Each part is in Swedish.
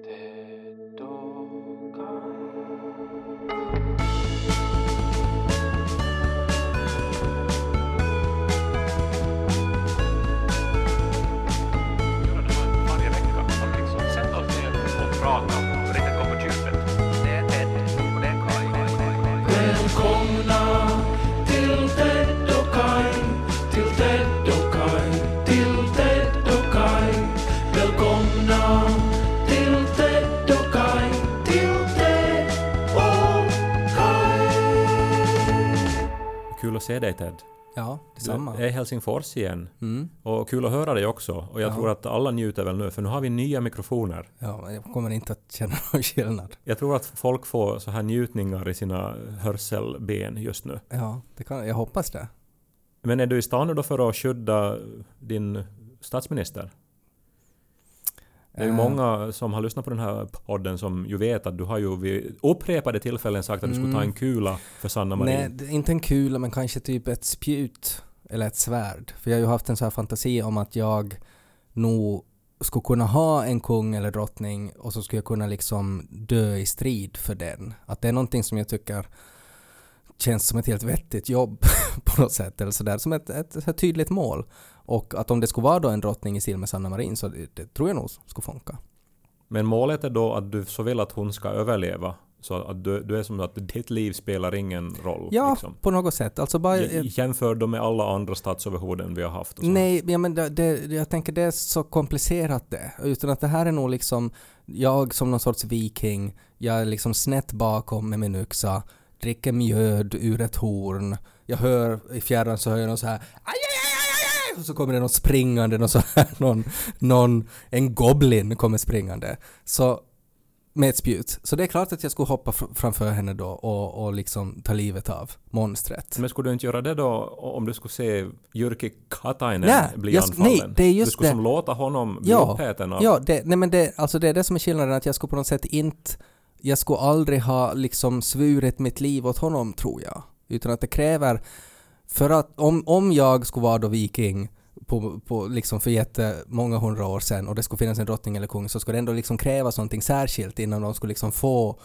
varje Kul att se dig Ted. Ja, detsamma. är i Helsingfors igen. Mm. Och kul att höra dig också. Och jag Ja. tror att alla njuter väl nu, för nu har vi nya mikrofoner. Ja, men jag kommer inte att känna någon skillnad. Jag tror att folk får så här njutningar i sina hörselben just nu. Ja, det kan, jag hoppas det. Men är du i stan nu då för att skydda din statsminister? Det är ju Eh, många som har lyssnat på den här podden som ju vet att du har ju vid upprepade tillfällen sagt att du skulle ta en kula för Sanna Marin. Nej, inte en kula men kanske typ ett spjut eller ett svärd. För jag har ju haft en sån här fantasi om att jag nog skulle kunna ha en kung eller drottning och så skulle jag kunna liksom dö i strid för den. Att det är någonting som jag tycker känns som ett helt vettigt jobb på något sätt eller sådär, som ett, ett, ett tydligt mål. Och att om det skulle vara då en drottning i stil med Sanna Marin så det, det tror jag nog skulle funka. Men målet är då att du så vill att hon ska överleva. Så att du, du är som att ditt liv spelar ingen roll. Ja, Liksom. på något sätt. Alltså bara... J- Jämför då med alla andra statsöverhuvuden vi har haft. Nej, ja, men det, det, jag tänker det är så komplicerat det. Utan att det här är nog liksom jag som någon sorts viking, jag är liksom snett bakom med min yxa, dricker mjöd ur ett horn, jag hör i fjärran så hör jag någon så här aj, aj, aj, och så kommer det någon springande, någon så här, någon, någon, en goblin kommer springande. Så med ett spjut. Så det är klart att jag skulle hoppa fr- framför henne då och, och liksom ta livet av monstret. Men skulle du inte göra det då om du skulle se Jyrki Katainen Nej, bli jag sk- nej, anfallen? det är just du skulle det. som låta honom bli Ja, upphäten av... Ja, det, nej men det, alltså det är det som är skillnaden, att jag skulle på något sätt inte, jag skulle aldrig ha liksom svurit mitt liv åt honom tror jag. Utan att det kräver, för att om, om jag skulle vara då viking på, på liksom för jättemånga hundra år sedan och det skulle finnas en drottning eller kung så skulle det ändå liksom krävas någonting särskilt innan de skulle liksom få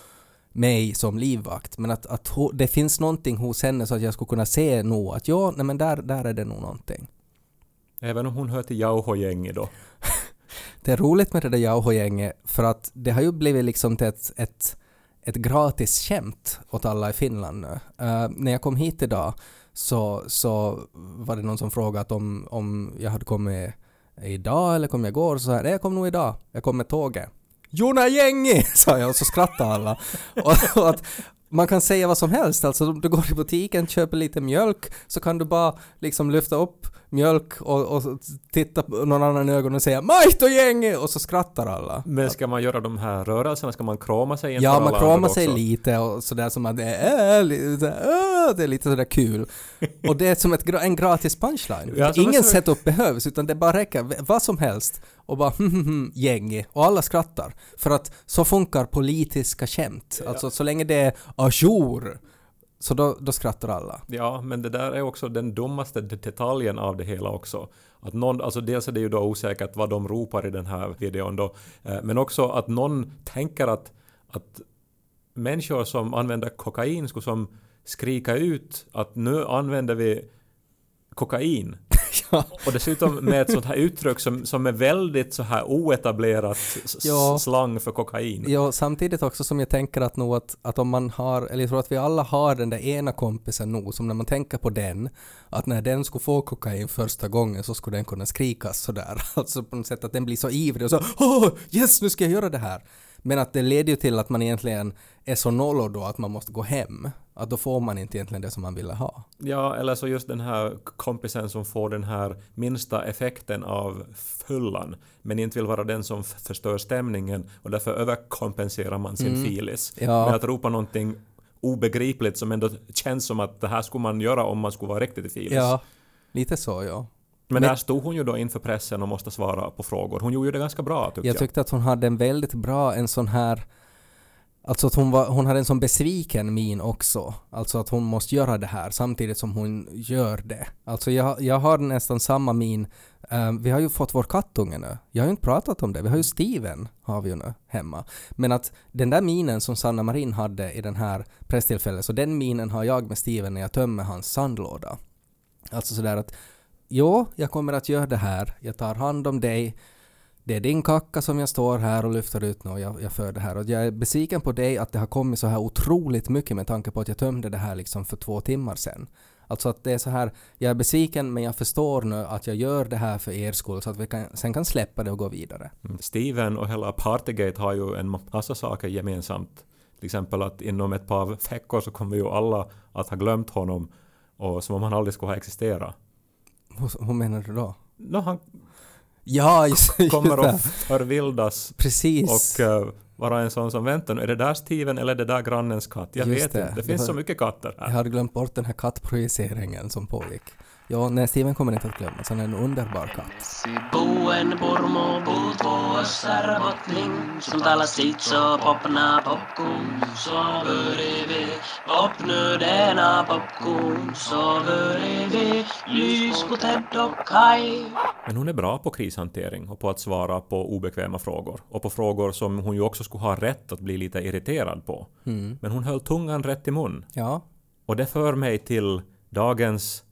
mig som livvakt. Men att, att ho, det finns någonting hos henne så att jag skulle kunna se nog att ja, nej men där, där är det nog någonting. Även om hon hör till Jauho-gänget då. Det är roligt med det där Jauho-gänget för att det har ju blivit liksom till ett, ett, ett gratis skämt åt alla i Finland nu. Uh, när jag kom hit idag så, så var det någon som frågade om, om jag hade kommit idag eller kom jag igår? Så här, nej jag kom nog idag, jag kom med tåget. Jona Gängi! sa jag och så skrattade alla. och, och att man kan säga vad som helst, alltså om du går i butiken, köper lite mjölk, så kan du bara liksom lyfta upp mjölk och, och titta på någon annan i ögonen och säga Maito gängi! och så skrattar alla. Men ska man göra de här rörelserna, ska man krama sig inför Ja, man kramar också? sig lite och sådär som att det är, äh, lite, äh, det är lite sådär kul. Och det är som ett, en gratis punchline. Ja, Ingen en- setup behövs utan det bara räcker, vad som helst och bara hm, hm, hm, gängi och alla skrattar. För att så funkar politiska skämt. Alltså så länge det är ajour så då, då skrattar alla. Ja, men det där är också den dummaste de- detaljen av det hela också. Att någon, alltså dels är det ju då osäkert vad de ropar i den här videon då, eh, men också att någon tänker att, att människor som använder kokain skulle som skrika ut att nu använder vi kokain. Och dessutom med ett sånt här uttryck som, som är väldigt så här oetablerat Ja. slang för kokain. Ja, samtidigt också som jag tänker att nog att, att om man har, eller jag tror att vi alla har den där ena kompisen nog, som när man tänker på den, att när den skulle få kokain första gången så skulle den kunna skrikas sådär. Alltså på något sätt att den blir så ivrig och så åh, yes, nu ska jag göra det här. Men att det leder ju till att man egentligen är så nollo då att man måste gå hem. Att då får man inte egentligen det som man ville ha. Ja, eller så just den här kompisen som får den här minsta effekten av fyllan, men inte vill vara den som förstör stämningen och därför överkompenserar man sin filis Mm. Ja. med att ropa någonting obegripligt som ändå känns som att det här skulle man göra om man skulle vara riktigt i filis. Ja, lite så ja. men, men- där stod hon ju då inför pressen och måste svara på frågor. Hon gjorde ju det ganska bra tyckte jag. Jag tyckte att hon hade en väldigt bra, en sån här Alltså att hon, var, hon hade en sån besviken min också. Alltså att hon måste göra det här samtidigt som hon gör det. Alltså jag, jag har nästan samma min. Um, vi har ju fått vår kattunge nu. Jag har ju inte pratat om det. Vi har ju Steven har vi ju nu hemma. Men att den där minen som Sanna Marin hade i den här presstillfället, så den minen har jag med Steven när jag tömmer hans sandlåda. Alltså sådär att jo, jag kommer att göra det här. Jag tar hand om dig. Det är din kacka som jag står här och lyfter ut nu och jag, jag för det här. Och jag är besviken på dig att det har kommit så här otroligt mycket med tanke på att jag tömde det här liksom för två timmar sedan. Alltså att det är så här, jag är besviken men jag förstår nu att jag gör det här för er skull så att vi kan, sen kan släppa det och gå vidare. Mm. Steven och hela Partygate har ju en massa saker gemensamt. Till exempel att inom ett par veckor så kommer ju alla att ha glömt honom och som om han aldrig skulle ha existerat. Hur, menar du då? No, han Ja, just, kommer att förvildas Precis. och uh, vara en sån som väntar nu, är det där Steven eller är det där grannens katt? Jag Just vet det. inte, det finns var- så mycket katter Jag här. hade glömt bort den här kattprojiceringen som pågick. Ja, nej, Steven kommer inte att glömmas. Han är en underbar katt. Buen purmu puutuossa bottling Som talar sitt så popna popcorn Så börjar vi popnu denna popcorn Så börjar vi lys på Ted och Kai Men hon är bra på krishantering och på att svara på obekväma frågor. Och på frågor som hon ju också skulle ha rätt att bli lite irriterad på. Men hon höll tungan rätt i mun. Ja, Och det för mig till dagens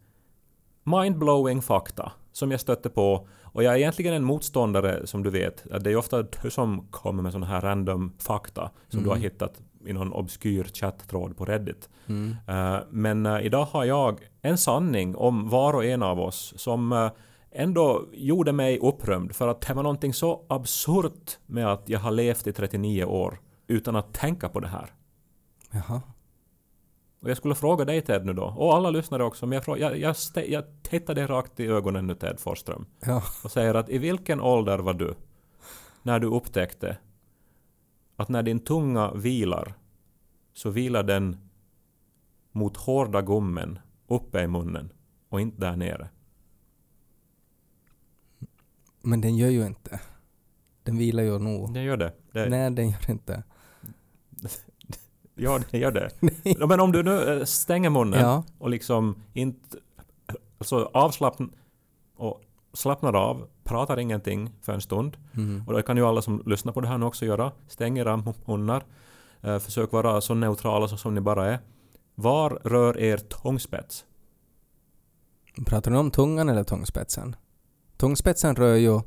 mindblowing fakta som jag stötte på. Och jag är egentligen en motståndare som du vet. att Det är ofta du som kommer med sådana här random fakta som du har hittat i någon obskyr chatttråd på Reddit. Eh, men eh, idag har jag en sanning om var och en av oss som eh, ändå gjorde mig upprymd för att det var någonting så absurt med att jag har levt i 39 år utan att tänka på det här. jaha. Och jag skulle fråga dig Ted nu då, och alla lyssnare också, men jag, frå- jag, jag, jag tittar dig rakt i ögonen nu Ted Forsström Ja. och säger att i vilken ålder var du när du upptäckte att när din tunga vilar så vilar den mot hårda gommen uppe i munnen och inte där nere. Men den gör ju inte. Den vilar ju nog. Det gör det. det Nej, den gör inte. Ja, det gör det. Ja, Men om du nu eh, stänger munnen Ja. och liksom inte... Alltså avslappn... Och slappnar av, pratar ingenting för en stund. Mm. Och det kan ju alla som lyssnar på det här nu också göra. Stäng era munnar. Eh, försök vara så neutrala som ni bara är. Var rör er tångspets? Pratar du om tungan eller tångspetsen? Tångspetsen rör ju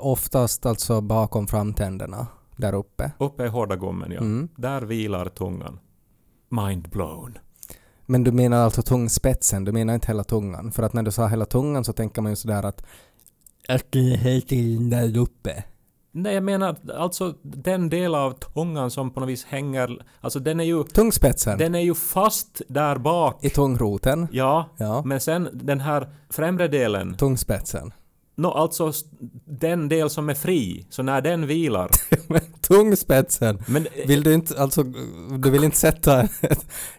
oftast alltså bakom framtänderna där uppe. Uppe i hårda gommen, ja. Mm. Där vilar tungan. Mind blown. Men du menar alltså tungspetsen, du menar inte hela tungan? För att när du sa hela tungan så tänker man ju sådär att att det är helt där uppe. Nej, jag menar alltså den del av tungan som på något vis hänger... Alltså den är ju... Tungspetsen? Den är ju fast där bak. I tungroten? Ja, Ja. men sen den här främre delen, Tungspetsen. No, alltså den del som är fri, så när den vilar. Men tungspetsen! Men Vill du inte, alltså, du vill inte sätta en,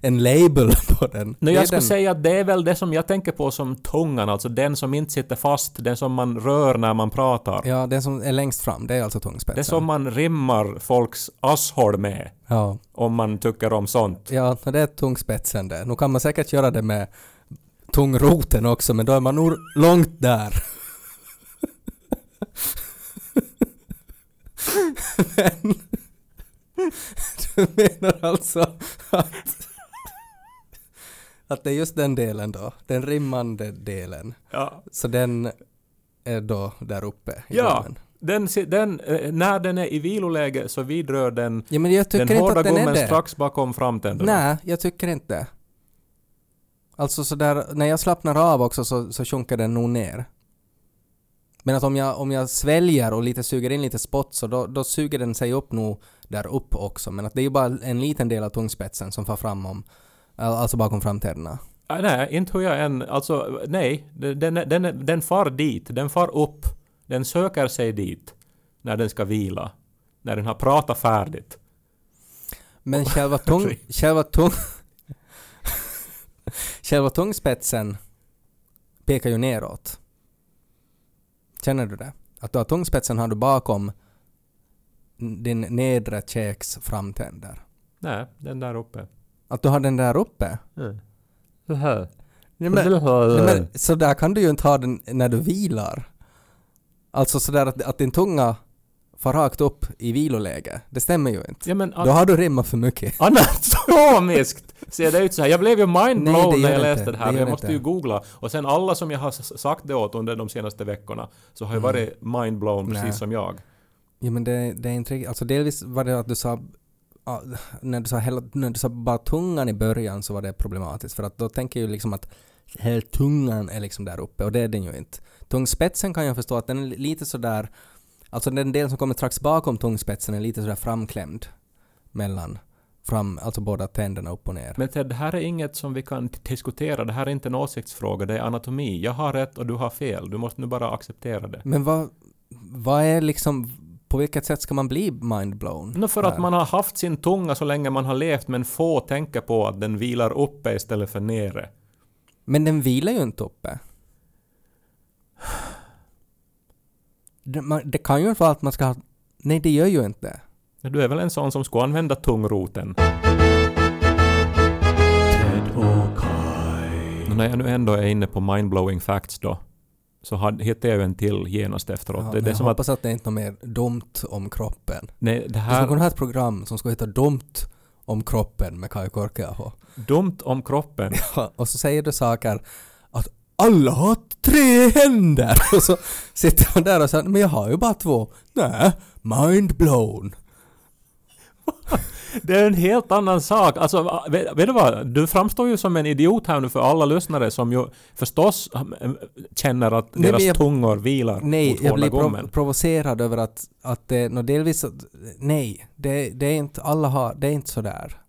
en label på den? no, jag skulle säga att det är väl det som jag tänker på som tungan, alltså den som inte sitter fast, den som man rör när man pratar. Ja, den som är längst fram, det är alltså tungspetsen. Det som man rimmar folks asshål med, Ja, om man tycker om sånt. ja det är tungspetsen det. Nu kan man säkert göra det med tungroten också, men då är man nog långt där. Men du menar alltså att, att det är just den delen då, den rimmande delen. Ja, Så den är då där uppe i ja gommen. den, den, eh, när den är i viloläge så vidrör den Ja men jag tycker den inte hårda att den är det. strax bakom framtänderna. Nej, jag tycker inte. Alltså sådär, när jag slappnar av också så, så sjunker den nog ner. Men att om jag, om jag sväljer och lite suger in lite spott så då, då suger den sig upp nog där upp också. Men att det är ju bara en liten del av tungspetsen som far fram om, alltså bakom framtänderna. Ah, nej, inte hur jag än... Alltså, nej. Den, den, den, far dit. Den far upp. Den söker sig dit. När den ska vila. När den har pratat färdigt. Men själva tung... själva tung... själva tungspetsen pekar ju neråt. Känner du det? Att du har tungspetsen har du bakom din nedre käks framtänder? Nej, den där uppe. Att du har den där uppe? Så här. Nej, men, nej, men så där kan du ju inte ha den när du vilar. Alltså sådär att, att din tunga far rakt upp i viloläge. Det stämmer ju inte. Ja men Då har du rimmat för mycket. anatomiskt ser det ut så här. Jag blev ju mindblown när jag läste inte. det här. Det jag måste inte. ju googla. Och sen alla som jag har sagt det åt under de senaste veckorna så har ju varit mindblown precis som jag. Ja men det, det är inte riktigt, alltså delvis var det att du sa när du sa, hela, när du sa bara tungan i början så var det problematiskt för att då tänker jag ju liksom att hela tungan är liksom där uppe och det är den ju inte. Tungspetsen kan jag förstå att den är lite sådär, alltså den del som kommer strax bakom tungspetsen är lite sådär framklämd mellan, fram, alltså båda tänderna upp och ner. Men Ted, det här är inget som vi kan diskutera. Det här är inte en åsiktsfråga, det är anatomi. Jag har rätt och du har fel. Du måste nu bara acceptera det. Men vad, vad är liksom, på vilket sätt ska man bli mindblown? Nå, för att där? man har haft sin tunga så länge man har levt men få tänker på att den vilar uppe istället för nere. Men den vilar ju inte uppe. Det, man, det kan ju inte vara att man ska ha... Nej, det gör ju inte det. Du är väl en sån som skulle använda tungroten? Och när jag nu ändå är inne på mindblowing facts då, så had- hittade jag ju en till genast efteråt. Ja, det, det är jag som att, hoppas att det inte är något mer dumt om kroppen. nej, det Du skulle här, kunna ha ett program som ska heta Dumt om kroppen med Kaj Korkeaho. dumt om kroppen. Ja, och så säger du saker att alla har tre händer! Och så sitter man där och säger men jag har ju bara två. Nej, mindblown. Det är en helt annan sak. Alltså, vet, vet du vad? Du framstår ju som en idiot här nu för alla lyssnare som ju förstås äh, känner att Nej, deras jag- tungor vilar Nej, mot jag blir prov- provocerad över att, att det, no, delvis, nej, det, det är inte, alla har, det är inte sådär.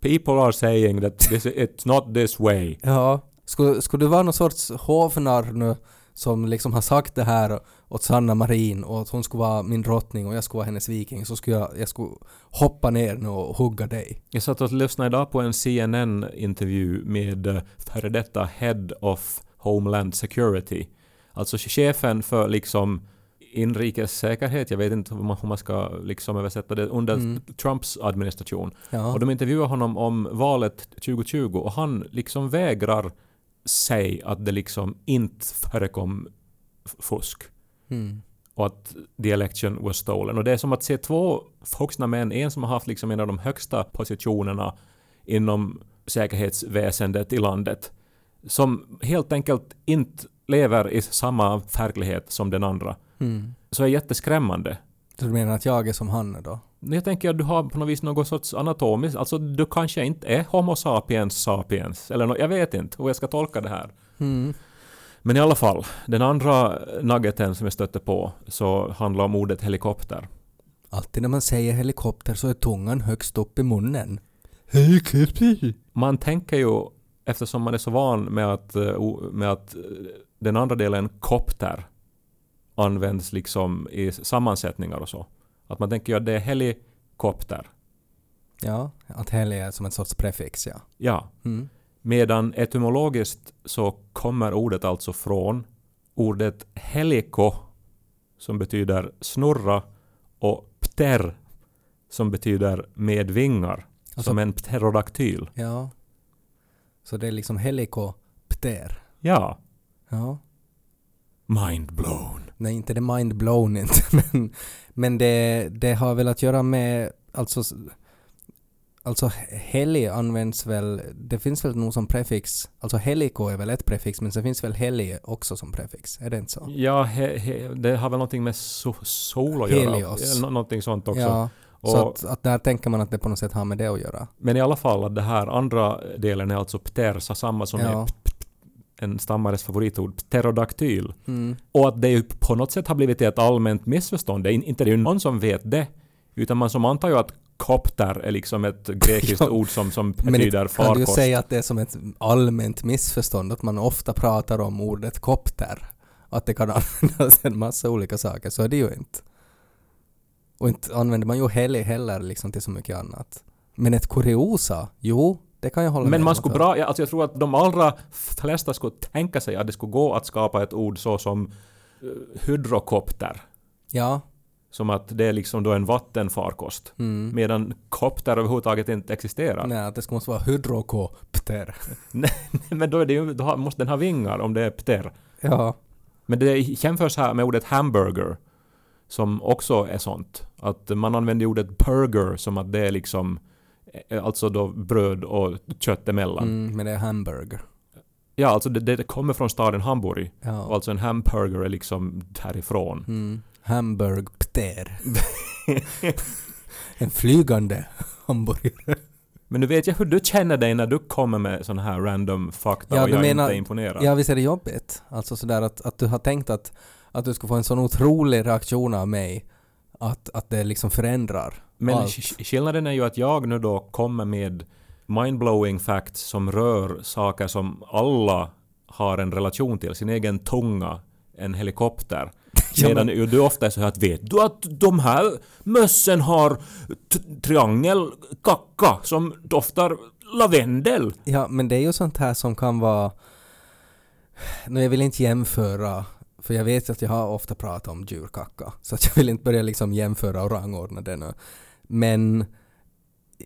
People are saying that this, it's not this way. Ja. Skulle, skulle du vara någon sorts hovnarr nu som liksom har sagt det här åt Sanna Marin och att hon skulle vara min drottning och jag skulle vara hennes viking så skulle jag, jag skulle hoppa ner nu och hugga dig. Jag satt och lyssnade idag på en CNN-intervju med eh, före detta Head of Homeland Security. Alltså chefen för liksom inrikes säkerhet, jag vet inte hur man, hur man ska liksom översätta det, under Mm. Trumps administration. Ja. Och de intervjuar honom om valet 2020 och han liksom vägrar säga att det liksom inte förekom fusk. Mm. Och att the election was stolen. Och det är som att se två vuxna män, en som har haft liksom en av de högsta positionerna inom säkerhetsväsendet i landet, som helt enkelt inte lever i samma verklighet som den andra. Mm. Så är jätteskrämmande. Så du menar att jag är som han då? Jag tänker att du har på något vis något sorts anatomiskt, alltså du kanske inte är Homo sapiens sapiens, eller nå jag vet inte hur jag ska tolka det här. Mm. Men i alla fall, den andra nuggeten som jag stötte på så handlar om ordet helikopter. Alltid när man säger helikopter så är tungan högst upp i munnen. Helikopter! Man tänker ju, eftersom man är så van med att, eh, med att eh, den andra delen kopter används liksom i sammansättningar och så. Att man tänker att det är helikopter. Ja, att heli är som ett sorts prefix ja. Ja. Mm. Medan etymologiskt så kommer ordet alltså från ordet heliko som betyder snurra och pter som betyder med vingar. Alltså- som en pterodaktyl. Ja. Så det är liksom helikopter. Ja. Ja. Mind blown. Nej, inte det mindblown inte, men, men det, det har väl att göra med, alltså, alltså heli används väl, det finns väl nog som prefix, alltså heliko är väl ett prefix, men sen finns väl heli också som prefix, är det inte så? Ja, he, he, det har väl någonting med so, sol att göra. Helios. Ja, nå- någonting sånt också. Ja, Och- så att, att där tänker man att det på något sätt har med det att göra. Men i alla fall att det här andra delen är alltså pter, så samma som Ja. är en stammares favoritord, pterodaktyl. Mm. Och att det ju på något sätt har blivit ett allmänt missförstånd. Det är in- inte det är någon som vet det. Utan man som antar ju att kopter är liksom ett grekiskt Ja, ord som, som Men betyder inte kan du farkost. säga att det är som ett allmänt missförstånd att man ofta pratar om ordet kopter. Att det kan användas en massa olika saker, så är det ju inte. Och inte använder man ju heli heller liksom till så mycket annat. Men ett kuriosa, jo, det kan jag hålla Men man skulle bra, ja, alltså jag tror att de allra flesta skulle tänka sig att det skulle gå att skapa ett ord så som eh, hydrokopter. Ja, Som att det är liksom då en vattenfarkost. Medan kopter överhuvudtaget inte existerar. Nej, att det ska måste vara hydrokopter. Nej, men då, är det ju, då måste den ha vingar om det är pter. Ja. Men det jämförs här med ordet hamburger. Som också är sånt. Att man använder ordet burger som att det är liksom Alltså då bröd och kött emellan. Mm, men det är hamburger. Ja, alltså det, det kommer från staden Hamburg. Och Ja. alltså en hamburger är liksom därifrån. Mm. Hamburgpter. en flygande hamburgare. Men nu vet jag hur du känner dig när du kommer med sån här random fakta Ja, och jag menar- inte är imponerad. Ja, visst är det jobbigt? Alltså sådär att, att du har tänkt att, att du ska få en sån otrolig reaktion av mig att, att det liksom förändrar Men allt. sk- skillnaden är ju att jag nu då kommer med mindblowing facts som rör saker som alla har en relation till. Sin egen tunga, en helikopter. Ja, Medan men- du ofta är så här att vet du att de här mössen har triangelkacka som doftar lavendel? Ja, men det är ju sånt här som kan vara... Nu, jag vill inte jämföra, för jag vet att jag har ofta pratat om djurkacka, så att jag vill inte börja liksom jämföra och rangordna det nu. Men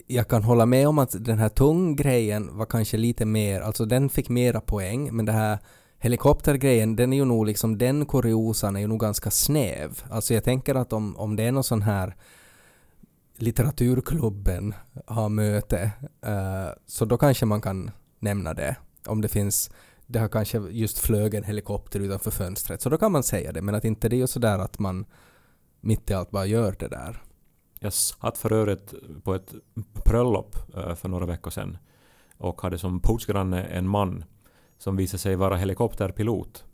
jag kan hålla med om att den här tunggrejen var kanske lite mer, alltså den fick mera poäng, men det här helikoptergrejen, den är ju nog liksom, den kuriosan är ju nog ganska snäv. Alltså jag tänker att om, om det är någon sån här litteraturklubben har möte, eh, så då kanske man kan nämna det. Om det finns, det har kanske just flög en helikopter utanför fönstret, så då kan man säga det. Men att inte det är ju sådär att man mitt i allt bara gör det där. Jag satt för övrigt på ett bröllop eh, för några veckor sedan och hade som portsgranne en man som visade sig vara helikopterpilot.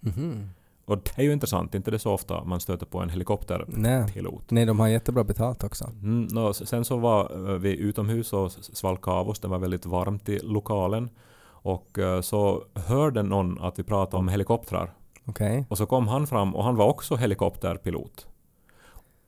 Mhm. Och det är ju intressant, inte det så ofta man stöter på en helikopterpilot. Nej. Nej, de har jättebra betalt också. Mm, sen så var eh, vi utomhus och svalkade av oss, det var väldigt varmt i lokalen. Och eh, så hörde någon att vi pratade om helikoptrar. Okej. Och så kom han fram och han var också helikopterpilot.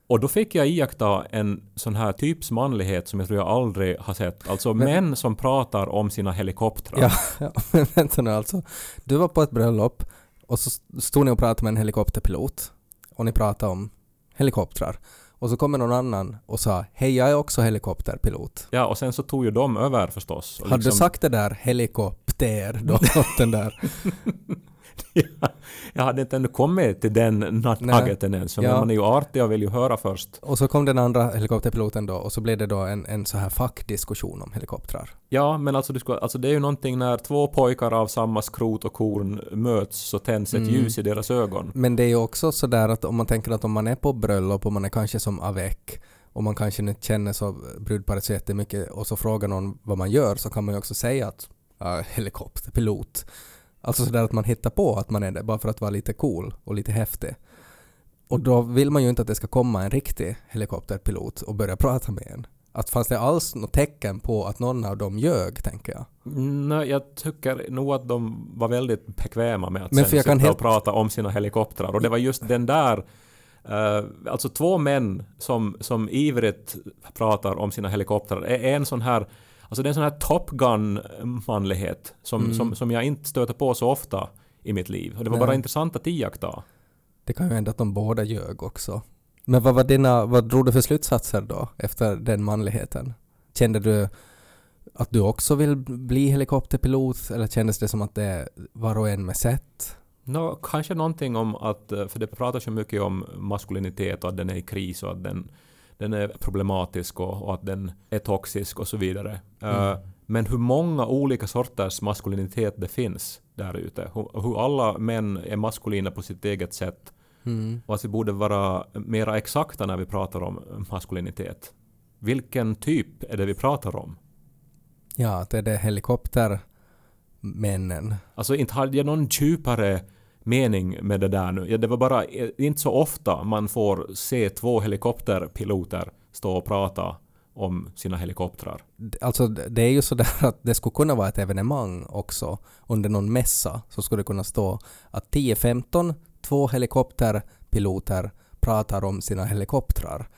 Och då fick jag iaktta en sån här typs manlighet som jag tror jag aldrig har sett. Alltså Men- män som pratar om sina helikoptrar. Ja, ja, men vänta nu alltså. Du var på ett bröllop och så stod ni och pratade med en helikopterpilot och ni pratade om helikoptrar. Och så kommer någon annan och sa hej jag är också helikopterpilot. Ja, och sen så tog ju de över förstås. Hade du liksom- sagt det där helikopter då åt den där? Ja, jag hade inte ännu kommit till den nuggeten än, så Ja. man är ju artig och vill ju höra först. Och så kom den andra helikopterpiloten då och så blev det då en, en så här fackdiskussion om helikoptrar. Ja, men alltså, du ska, alltså det är ju någonting när två pojkar av samma skrot och korn möts så tänds ett Mm. ljus i deras ögon. Men det är ju också sådär att om man tänker att om man är på bröllop och man är kanske som avec och man kanske inte känner så brudparet så jättemycket och så frågar någon vad man gör så kan man ju också säga att ja, helikopterpilot. Alltså sådär att man hittar på att man är det bara för att vara lite cool och lite häftig. Och då vill man ju inte att det ska komma en riktig helikopterpilot och börja prata med en. Att fanns det alls något tecken på att någon av dem ljög, tänker jag. Nej, jag tycker nog att de var väldigt bekväma med att Men sen sitta kan helt- och prata om sina helikoptrar. Och det var just den där eh, alltså två män som, som ivrigt pratar om sina helikoptrar är en sån här Alltså det är en sån här Top Gun-manlighet som, Mm. som, som jag inte stöter på så ofta i mitt liv. Och det var Nej. bara intressant att iaktta. Det kan ju hända att de båda ljög också. Men vad var dina, vad drog du för slutsatser då efter den manligheten? Kände du att du också vill bli helikopterpilot eller kändes det som att det är var och en med sätt? Nå, kanske någonting om att, eh, för det pratas ju mycket om maskulinitet och att den är i kris och att den, den är problematisk och, och att den är toxisk och så vidare. Eh, Mm. Men hur många olika sorters maskulinitet det finns där ute. Hur, hur alla män är maskulina på sitt eget sätt. Mm. Och att vi borde vara mera exakta när vi pratar om maskulinitet. Vilken typ är det vi pratar om? Ja, det är det helikoptermännen. Alltså inte hade jag någon djupare mening med det där nu. Ja, det var bara eh, inte så ofta man får se två helikopterpiloter stå och prata om sina helikoptrar. Alltså det är ju sådär att det skulle kunna vara ett evenemang också under någon mässa så skulle det kunna stå att 10-15 två helikopterpiloter pratar om sina helikoptrar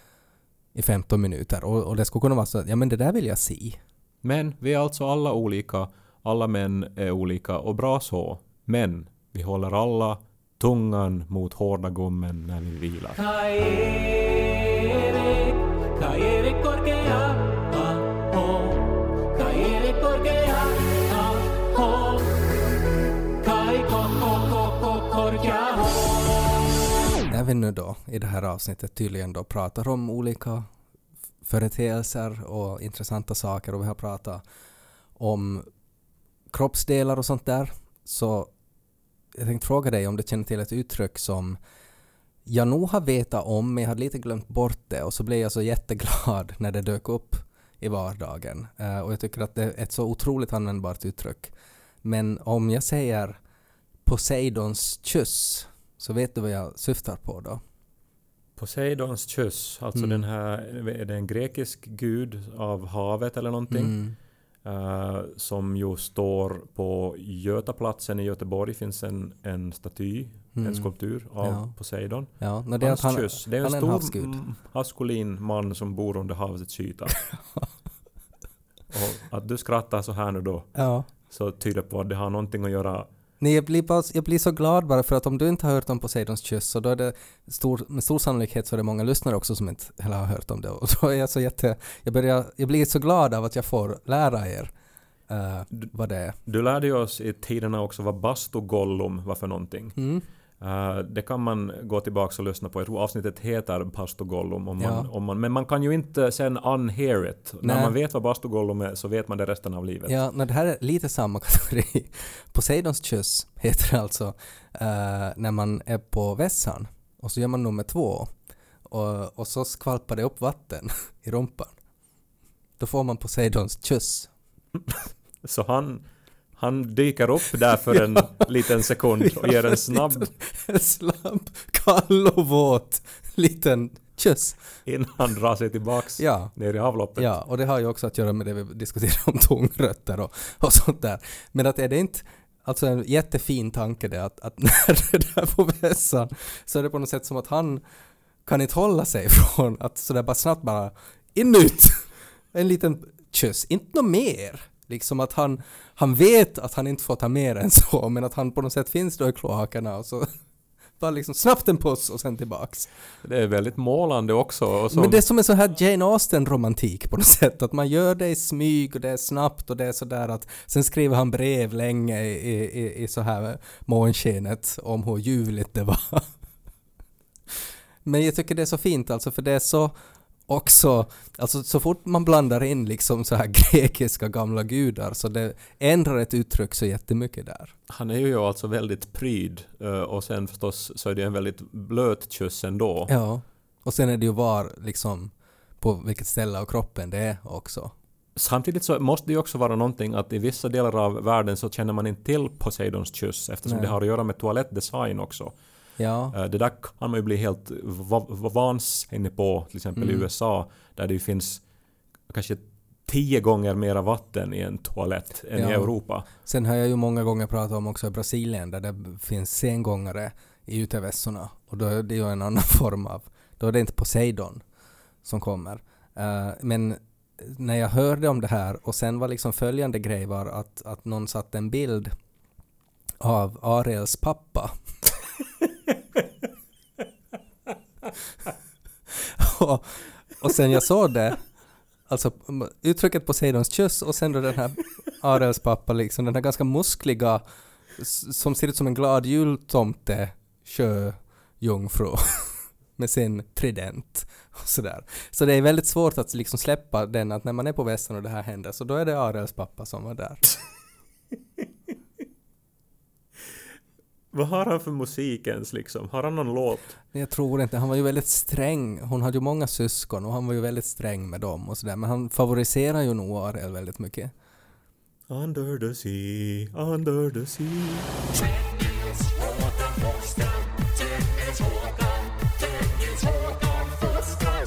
i 15 minuter och, och det skulle kunna vara så att ja men det där vill jag se. Men vi är alltså alla olika, alla män är olika och bra så. Men vi håller alla tungan mot hårda gommen när vi vilar. När vi nu då i det här avsnittet tydligen då pratar om olika företeelser och intressanta saker och vi har pratat om kroppsdelar och sånt där så jag tänkte fråga dig om du känner till ett uttryck som jag nog har vetat om men jag hade lite glömt bort det och så blev jag så jätteglad när det dök upp i vardagen Eh, och jag tycker att det är ett så otroligt användbart uttryck. Men om jag säger Poseidons kyss så vet du vad jag syftar på då? Poseidons kyss, alltså Mm. den här, är det en grekisk gud av havet eller någonting? Mm. Eh, som ju står på Götaplatsen i Göteborg finns en, en staty, Mm. en skulptur av Ja. Poseidon. Ja, no, det är han, kyss, det är en stor havsgud. maskulin man som bor under havets yta. Och att du skrattar så här nu då, Ja. så tyder på att det har någonting att göra Nej, jag blir, bara, jag blir så glad bara för att om du inte har hört om Poseidons kyss så då är det stor, med stor sannolikhet så är det många lyssnare också som inte heller har hört om det och då är jag så jätte, jag, börjar, jag blir så glad av att jag får lära er eh, vad det är. Du lärde ju oss i tiderna också vad bastugollum var för någonting. Mm. Eh, det kan man gå tillbaka och lyssna på. Jag tror avsnittet heter bastugollum. Om man, Ja. om man, men man kan ju inte sen unhear it. När Nej. man vet vad bastugollum är så vet man det resten av livet. Ja, no, det här är lite samma kategori. Poseidons kyss heter det alltså eh, när man är på vässan och så gör man nummer två och, och så skvalpar det upp vatten i rumpan. Då får man Poseidons kyss. Så han, han dyker upp där för en liten sekund och ger en snabb En slapp, kall och våt liten kyss. innan han drar sig tillbaks Ja. ner i avloppet. Ja, och det har ju också att göra med det vi diskuterar om tungrötter och, och sånt där. Men att är det inte Alltså en jättefin tanke det att, att när det är där på vässan så är det på något sätt som att han kan inte hålla sig från att sådär bara snabbt bara in ut en liten kyss, inte något mer. Liksom att han, han vet att han inte får ta mer än så men att han på något sätt finns då i kloakerna och så bara liksom snabbt en puss och sen tillbaks. Det är väldigt målande också. Som, Men det är som en sån här Jane Austen-romantik på något sätt. Att man gör det i smyg och det är snabbt och det är sådär att sen skriver han brev länge i, i, i så här månskenet om hur ljuvligt det var. Men jag tycker det är så fint alltså för det är så också, alltså så fort man blandar in liksom så här grekiska gamla gudar så det ändrar ett uttryck så jättemycket där. Han är ju alltså väldigt pryd eh, och sen förstås så är det en väldigt blöt kyss ändå. Ja. Och sen är det ju var liksom på vilket ställe av kroppen det är också. Samtidigt så måste det ju också vara någonting att i vissa delar av världen så känner man inte till Poseidons kyss eftersom Nej. det har att göra med toalettdesign också. Ja. Eh, Det där kan man ju bli helt va- va- vansinnig på, till exempel Mm. i USA, där det ju finns kanske tio gånger mera vatten i en toalett än i Ja. Europa. Sen har jag ju många gånger pratat om också i Brasilien där det finns sengångare i utevässorna och då är det ju en annan form av, då är det inte Poseidon som kommer. Eh, men när jag hörde om det här och sen var liksom följande grej var att, att någon satte en bild av Ariels pappa. och, och sen jag såg det Alltså uttrycket Poseidons kyss och sen då den här Arels pappa liksom, den här ganska muskliga som ser ut som en glad jultomte sjöjungfru med sin trident och sådär. Så det är väldigt svårt att liksom släppa den att när man är på västern och det här händer så då är det Arels pappa som var där. Vad har han för musik ens liksom? Har han någon låt? Jag tror inte, han var ju väldigt sträng. Hon hade ju många syskon och han var ju väldigt sträng med dem och sådär. Men han favoriserar ju nog Ariel väldigt mycket. Under the sea, under the sea.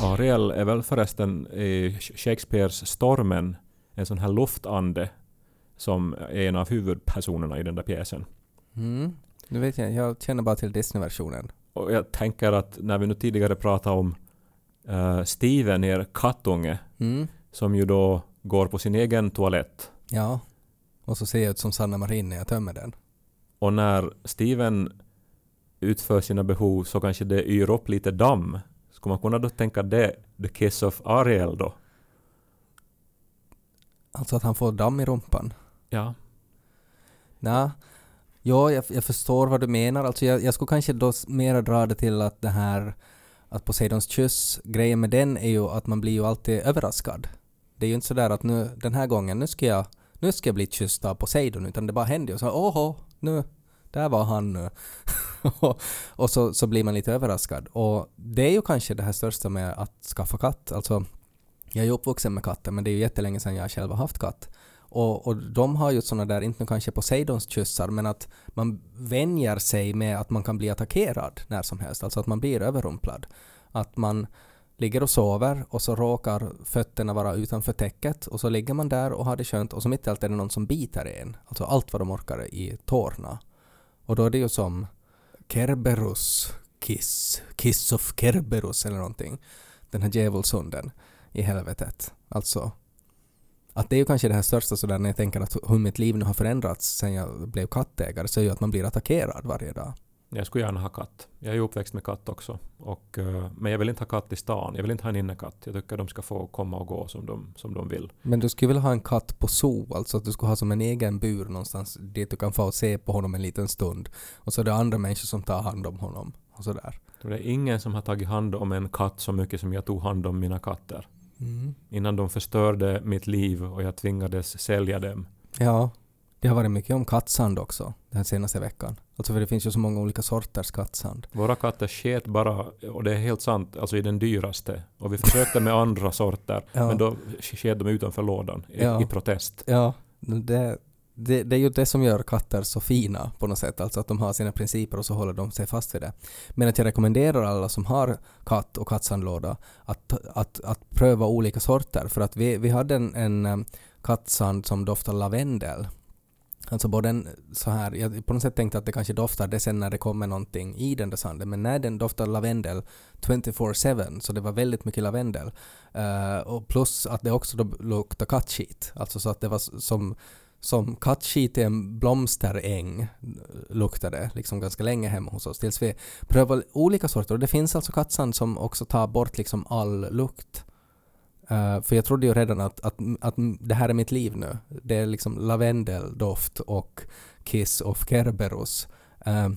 Ariel är väl förresten i Shakespeares Stormen en sån här luftande som är en av huvudpersonerna i den där pjäsen. Mm. Nu vet jag, jag känner bara till Disney-versionen. Och jag tänker att när vi nu tidigare pratade om uh, Steven, er kattunge, Mm. som ju då går på sin egen toalett. Ja. Och så ser jag ut som Sanna Marin när jag tömmer den. Och när Steven utför sina behov så kanske det yr upp lite damm. Skulle man kunna då tänka det, the kiss of Ariel då? Alltså att han får damm i rumpan. Ja. Nej. Ja, jag, jag förstår vad du menar. Alltså jag, jag skulle kanske då mera dra det till att det här att Poseidons kyss, grejen med den är ju att man blir ju alltid överraskad. Det är ju inte sådär att nu, den här gången, nu ska jag, nu ska jag bli kysst av Poseidon, utan det bara händer ju så åhå, nu, där var han nu. och och så, så blir man lite överraskad. Och det är ju kanske det här största med att skaffa katt. Alltså, jag är ju uppvuxen med katter, men det är ju jättelänge sedan jag själv har haft katt. Och, och de har ju såna där, inte kanske Poseidons kyssar, men att man vänjer sig med att man kan bli attackerad när som helst, alltså att man blir överrumplad. Att man ligger och sover och så råkar fötterna vara utanför täcket och så ligger man där och har det skönt och så mitt i allt är det någon som biter en, alltså allt vad de orkar i tårna. Och då är det ju som Kerberus kiss, kiss of Kerberus eller någonting. Den här djävulshunden i helvetet. Alltså att det är ju kanske det här största sådär när jag tänker att hur mitt liv nu har förändrats sen jag blev kattägare så är ju att man blir attackerad varje dag. Jag skulle gärna ha katt. Jag är ju uppväxt med katt också. Och, eh, men jag vill inte ha katt i stan. Jag vill inte ha en innekatt. Jag tycker de ska få komma och gå som de, som de vill. Men du skulle vilja ha en katt på zoo, alltså att du skulle ha som en egen bur någonstans dit du kan få och se på honom en liten stund. Och så är det andra människor som tar hand om honom och sådär. Så det är ingen som har tagit hand om en katt så mycket som jag tog hand om mina katter. Mm. Innan de förstörde mitt liv och jag tvingades sälja dem. Ja, det har varit mycket om kattsand också den senaste veckan. Alltså för det finns ju så många olika sorters kattsand. Våra katter sket bara, och det är helt sant, alltså i den dyraste. Och vi försökte med andra sorter, Ja. men då sket de utanför lådan i, Ja. i protest. Ja, det, det, det är ju det som gör katter så fina på något sätt, alltså att de har sina principer och så håller de sig fast vid det. Men att jag rekommenderar alla som har katt och kattsandlåda att, att, att pröva olika sorter, för att vi, vi hade en, en eh, kattsand som doftar lavendel. Alltså både en så här, jag på något sätt tänkte att det kanske doftar det sen när det kommer någonting i den där sanden, men när den doftar lavendel 24-7, så det var väldigt mycket lavendel. Uh, och plus att det också då luktar kattskit, alltså så att det var som som kattskit i en blomsteräng luktade liksom ganska länge hemma hos oss tills vi prövade olika sorter och det finns alltså kattsand som också tar bort liksom all lukt. Eh, för jag trodde ju redan att, att, att det här är mitt liv nu. Det är liksom lavendeldoft och kiss of Kerberos. Eh,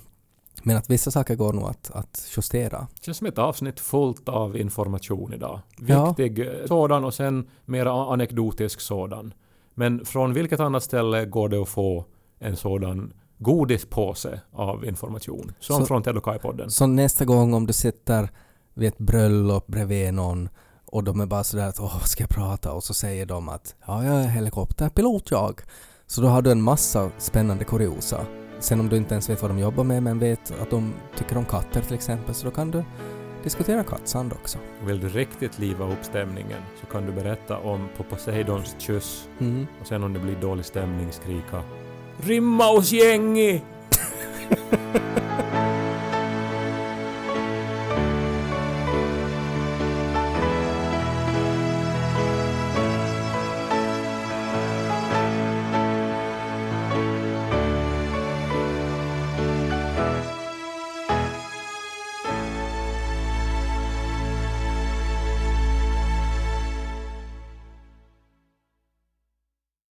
men att vissa saker går nog att, att justera. Det känns som ett avsnitt fullt av information idag. Ja. Viktig eh, sådan och sen mer anekdotisk sådan. Men från vilket annat ställe går det att få en sådan godispåse av information? Som Så- från Ted och Kai-podden. Så nästa gång om du sitter vid ett bröllop bredvid någon och de är bara sådär att åh, ska jag prata? Och så säger de att ja, jag är helikopterpilot jag. Så då har du en massa spännande kuriosa. Sen om du inte ens vet vad de jobbar med men vet att de tycker om katter till exempel så då kan du diskutera kattsand också. Vill du riktigt liva upp stämningen så kan du berätta om på Poseidons kyss Mm. och sen om det blir dålig stämning skrika Rimmausgängi!